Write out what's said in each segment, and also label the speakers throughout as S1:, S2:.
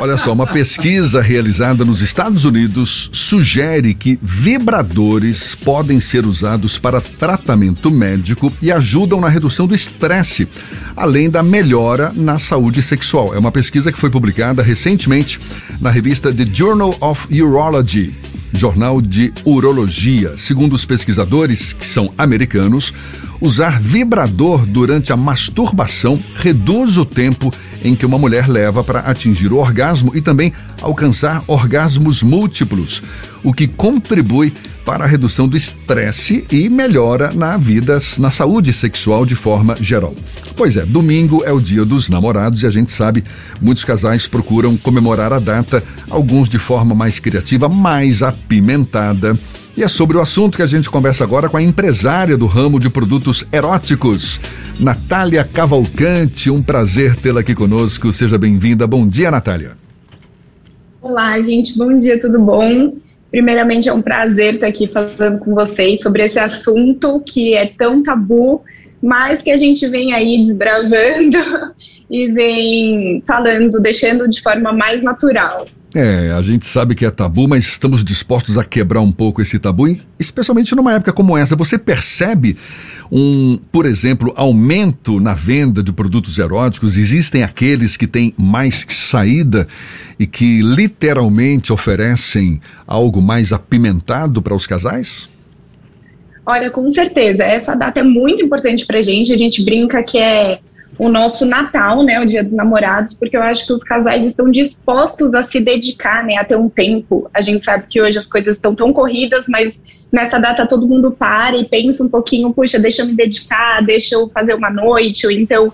S1: Olha só, uma pesquisa realizada nos Estados Unidos sugere que vibradores podem ser usados para tratamento médico e ajudam na redução do estresse, além da melhora na saúde sexual. É uma pesquisa que foi publicada recentemente na revista The Journal of Urology, jornal de urologia. Segundo os pesquisadores, que são americanos, usar vibrador durante a masturbação reduz o tempo em que uma mulher leva para atingir o orgasmo e também alcançar orgasmos múltiplos, o que contribui para a redução do estresse e melhora na vida, na saúde sexual de forma geral. Pois é, domingo é o dia dos namorados e a gente sabe, muitos casais procuram comemorar a data, alguns de forma mais criativa, mais apimentada. E é sobre o assunto que a gente conversa agora com a empresária do ramo de produtos eróticos, Natália Cavalcante. Um prazer tê-la aqui conosco. Seja bem-vinda. Bom dia, Natália.
S2: Olá, gente. Bom dia, tudo bom? Primeiramente, é um prazer estar aqui falando com vocês sobre esse assunto que é tão tabu, mas que a gente vem aí desbravando e vem falando, deixando de forma mais natural.
S1: É, a gente sabe que é tabu, mas estamos dispostos a quebrar um pouco esse tabu, especialmente numa época como essa. Você percebe um, por exemplo, aumento na venda de produtos eróticos? Existem aqueles que têm mais saída e que literalmente oferecem algo mais apimentado para os casais?
S2: Olha, com certeza. Essa data é muito importante para a gente. A gente brinca que é o nosso Natal, né, o Dia dos Namorados, porque eu acho que os casais estão dispostos a se dedicar, né, a ter um tempo. A gente sabe que hoje as coisas estão tão corridas, mas nessa data todo mundo para e pensa um pouquinho, puxa, deixa eu me dedicar, deixa eu fazer uma noite, ou então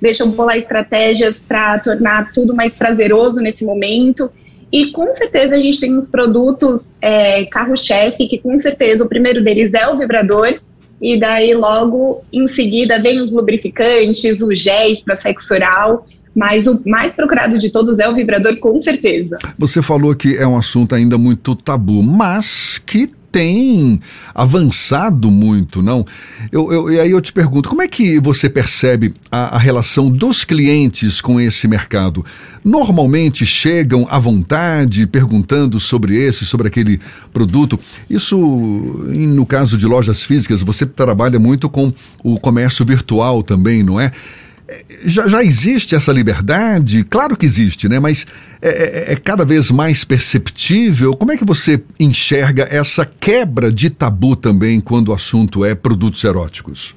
S2: deixa eu bolar estratégias para tornar tudo mais prazeroso nesse momento. E com certeza a gente tem uns produtos é, carro-chefe, que com certeza o primeiro deles é o vibrador, e daí logo em seguida vem os lubrificantes, os géis para sexo oral, mas o mais procurado de todos é o vibrador, com certeza.
S1: Você falou que é um assunto ainda muito tabu, mas que tem avançado muito, não? Eu, eu, e aí eu te pergunto, como é que você percebe a, a, relação dos clientes com esse mercado? Normalmente chegam à vontade perguntando sobre esse, sobre aquele produto. Isso, no caso de lojas físicas, você trabalha muito com o comércio virtual também, não é? Já, já existe essa liberdade? Claro que existe, né? Mas é, é, é, cada vez mais perceptível. Como é que você enxerga essa quebra de tabu também quando o assunto é produtos eróticos?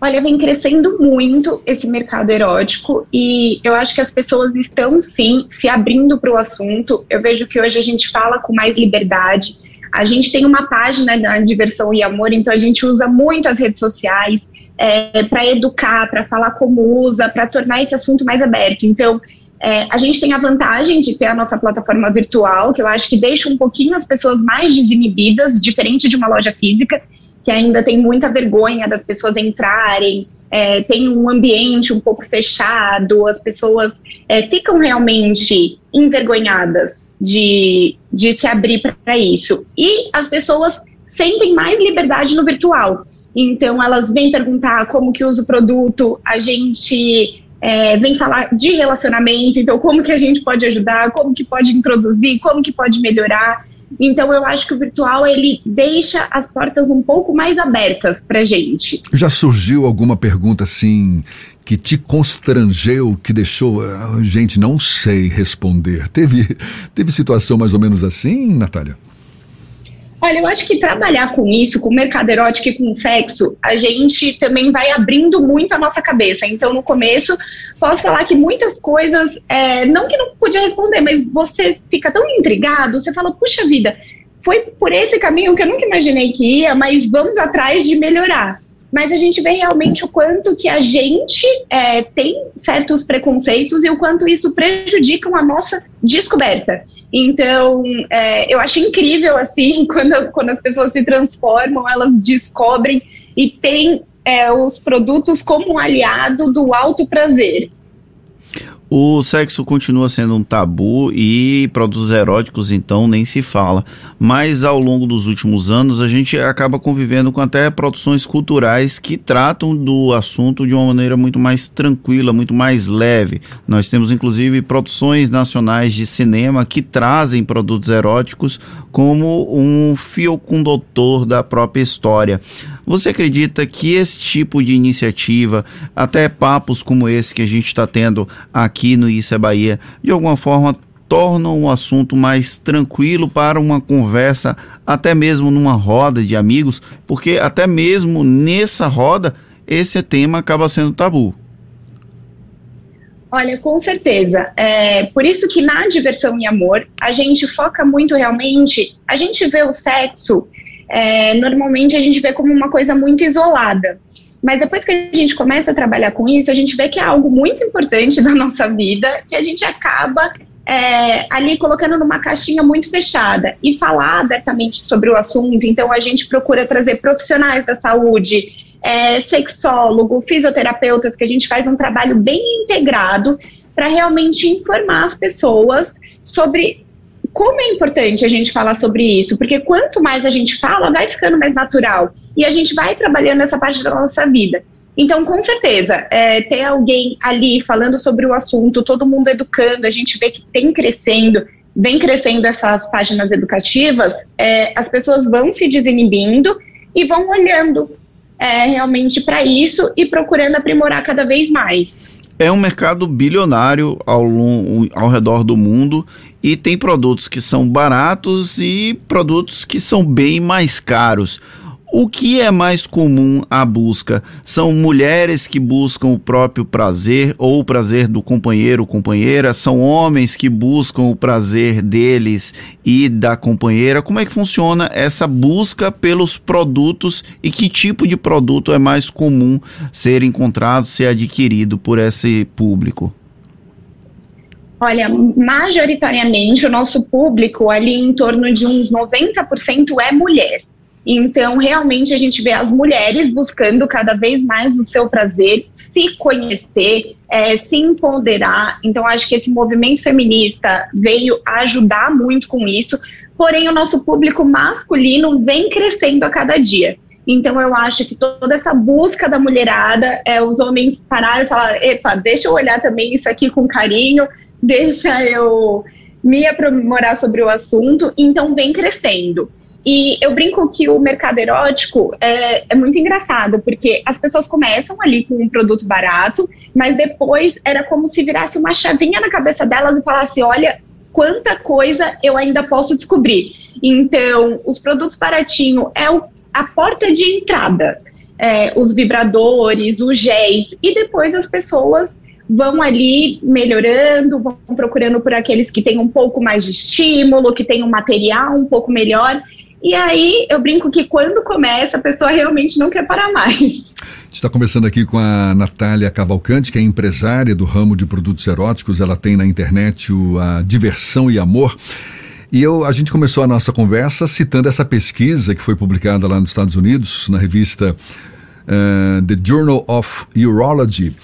S2: Olha, vem crescendo muito esse mercado erótico e eu acho que as pessoas estão sim se abrindo para o assunto. Eu vejo que hoje a gente fala com mais liberdade. A gente tem uma página da Diversão e Amor, então a gente usa muito as redes sociais é, para educar, para falar como usa, para tornar esse assunto mais aberto. Então, é, a gente tem a vantagem de ter a nossa plataforma virtual, que eu acho que deixa um pouquinho as pessoas mais desinibidas, diferente de uma loja física, que ainda tem muita vergonha das pessoas entrarem, é, tem um ambiente um pouco fechado, as pessoas é, ficam realmente envergonhadas de, de se abrir para isso. E as pessoas sentem mais liberdade no virtual. Então, elas vêm perguntar como que usa o produto, a gente é, vem falar de relacionamento, então como que a gente pode ajudar, como que pode introduzir, como que pode melhorar. Então eu acho que o virtual ele deixa as portas um pouco mais abertas para gente.
S1: Já surgiu alguma pergunta assim que te constrangeu, que deixou ah, gente não sei responder? Teve teve situação mais ou menos assim, Natália?
S2: Olha, eu acho que trabalhar com isso, com mercado erótico e com sexo, a gente também vai abrindo muito a nossa cabeça. Então, no começo, posso falar que muitas coisas, é, não que não podia responder, mas você fica tão intrigado, você fala, puxa vida, foi por esse caminho que eu nunca imaginei que ia, mas vamos atrás de melhorar mas a gente vê realmente o quanto que a gente é, tem certos preconceitos e o quanto isso prejudica a nossa descoberta. Então, é, eu acho incrível, assim, quando, quando as pessoas se transformam, elas descobrem e têm é, os produtos como um aliado do alto prazer.
S3: O sexo continua sendo um tabu e produtos eróticos então nem se fala. Mas ao longo dos últimos anos a gente acaba convivendo com até produções culturais que tratam do assunto de uma maneira muito mais tranquila, muito mais leve. Nós temos inclusive produções nacionais de cinema que trazem produtos eróticos como um fio condutor da própria história. Você acredita que esse tipo de iniciativa, até papos como esse que a gente está tendo aqui no Isso é Bahia, de alguma forma tornam o assunto mais tranquilo para uma conversa, até mesmo numa roda de amigos, porque até mesmo nessa roda esse tema acaba sendo tabu.
S2: Olha, com certeza. É, por isso que na diversão e amor a gente foca muito realmente. A gente vê o sexo é, normalmente a gente vê como uma coisa muito isolada. Mas depois que a gente começa a trabalhar com isso, a gente vê que é algo muito importante da nossa vida, que a gente acaba é, ali colocando numa caixinha muito fechada e falar abertamente sobre o assunto. Então, a gente procura trazer profissionais da saúde, é, sexólogo, fisioterapeutas, que a gente faz um trabalho bem integrado para realmente informar as pessoas sobre como é importante a gente falar sobre isso, porque quanto mais a gente fala, vai ficando mais natural. E a gente vai trabalhando essa parte da nossa vida. Então, com certeza, é, ter alguém ali falando sobre o assunto, todo mundo educando, a gente vê que tem crescendo, vem crescendo essas páginas educativas, é, as pessoas vão se desinibindo e vão olhando é, realmente para isso e procurando aprimorar cada vez mais
S3: é um mercado bilionário ao, ao redor do mundo e tem produtos que são baratos e produtos que são bem mais caros. O que é mais comum a busca? São mulheres que buscam o próprio prazer ou o prazer do companheiro ou companheira? São homens que buscam o prazer deles e da companheira? Como é que funciona essa busca pelos produtos e que tipo de produto é mais comum ser encontrado, ser adquirido por esse público?
S2: Olha, majoritariamente o nosso público, ali em torno de uns 90% é mulher. Então, realmente, a gente vê as mulheres buscando cada vez mais o seu prazer, se conhecer, é, se empoderar. Então, acho que esse movimento feminista veio ajudar muito com isso. Porém, o nosso público masculino vem crescendo a cada dia. Então, eu acho que toda essa busca da mulherada, é, os homens pararam e falaram: epa, deixa eu olhar também isso aqui com carinho, deixa eu me aprimorar sobre o assunto. Então, vem crescendo. E eu brinco que o mercado erótico é, é, muito engraçado, porque as pessoas começam ali com um produto barato, mas depois era como se virasse uma chavinha na cabeça delas e falasse: olha, quanta coisa eu ainda posso descobrir. Então, os produtos baratinhos é o, a porta de entrada. É, os vibradores, os géis, e depois as pessoas vão ali melhorando, vão procurando por aqueles que têm um pouco mais de estímulo, que têm um material um pouco melhor. E aí eu brinco que quando começa, a pessoa realmente não quer parar mais.
S1: Está conversando aqui com a Natália Cavalcante, que é empresária do ramo de produtos eróticos. Ela tem na internet o a Diversão e Amor. E eu, a gente começou a nossa conversa citando essa pesquisa que foi publicada lá nos Estados Unidos, na revista uh, The Journal of Urology,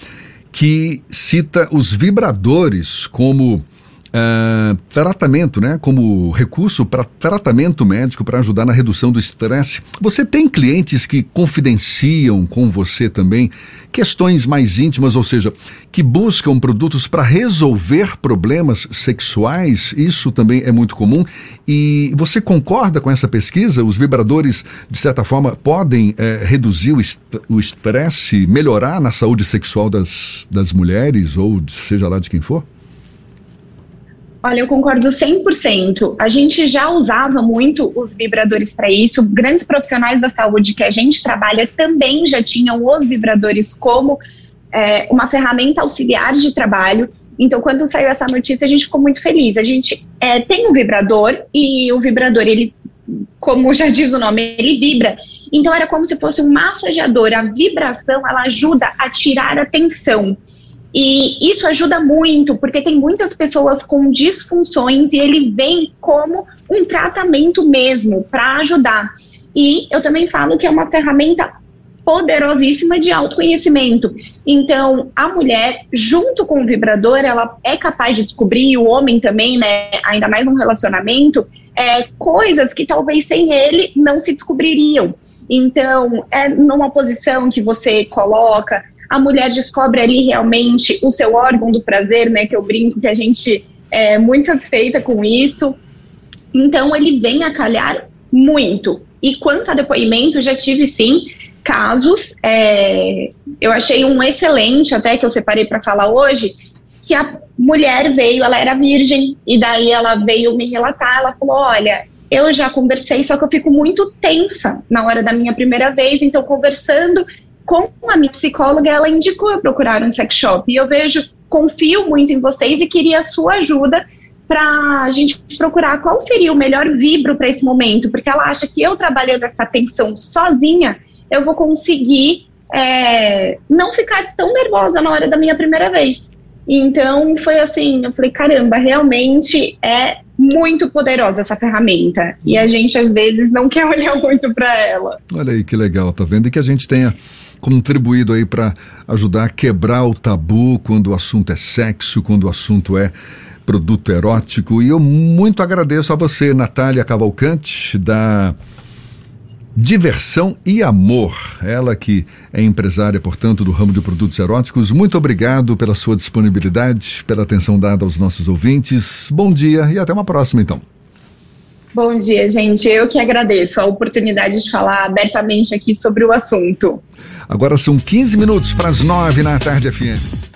S1: que cita os vibradores como Uh, tratamento, né? Como recurso para tratamento médico para ajudar na redução do estresse. Você tem clientes que confidenciam com você também questões mais íntimas, ou seja, que buscam produtos para resolver problemas sexuais? Isso também é muito comum. E você concorda com essa pesquisa? Os vibradores, de certa forma, podem é, reduzir o estresse, melhorar na saúde sexual das, das mulheres ou seja lá de quem for?
S2: Olha, eu concordo 100%. A gente já usava muito os vibradores para isso. Grandes profissionais da saúde que a gente trabalha também já tinham os vibradores como é, uma ferramenta auxiliar de trabalho. Então, quando saiu essa notícia, a gente ficou muito feliz. A gente é, tem um vibrador e o vibrador, ele, como já diz o nome, ele vibra. Então, era como se fosse um massageador. A vibração, ela ajuda a tirar a tensão. E isso ajuda muito, porque tem muitas pessoas com disfunções e ele vem como um tratamento mesmo para ajudar. E eu também falo que é uma ferramenta poderosíssima de autoconhecimento. Então, a mulher, junto com o vibrador, ela é capaz de descobrir, o homem também, né, ainda mais num relacionamento, é, coisas que talvez sem ele não se descobririam. Então, é numa posição que você coloca, a mulher descobre ali realmente o seu órgão do prazer, né, que eu brinco que a gente é muito satisfeita com isso. Então, ele vem a calhar muito. E quanto a depoimento, já tive sim casos, é, eu achei um excelente, até que eu separei para falar hoje, que a mulher veio, ela era virgem, e daí ela veio me relatar, ela falou, olha, eu já conversei, só que eu fico muito tensa na hora da minha primeira vez, então conversando com a minha psicóloga, ela indicou eu procurar um sex shop, e eu vejo, confio muito em vocês e queria a sua ajuda para a gente procurar qual seria o melhor vibro para esse momento, porque ela acha que eu trabalhando essa atenção sozinha, eu vou conseguir é, não ficar tão nervosa na hora da minha primeira vez. Então foi assim, eu falei, caramba, realmente é muito poderosa essa ferramenta. E a gente às vezes não quer olhar muito para ela.
S1: Olha aí que legal, tá vendo? E que a gente tenha contribuído aí para ajudar a quebrar o tabu quando o assunto é sexo, quando o assunto é produto erótico. E eu muito agradeço a você, Natália Cavalcante, da Diversão e Amor. Ela que é empresária, portanto, do ramo de produtos eróticos. Muito obrigado pela sua disponibilidade, pela atenção dada aos nossos ouvintes. Bom dia e até uma próxima, então.
S2: Bom dia, gente. Eu que agradeço a oportunidade de falar abertamente aqui sobre o assunto.
S1: Agora são 15 minutos para as 9 na tarde, FM.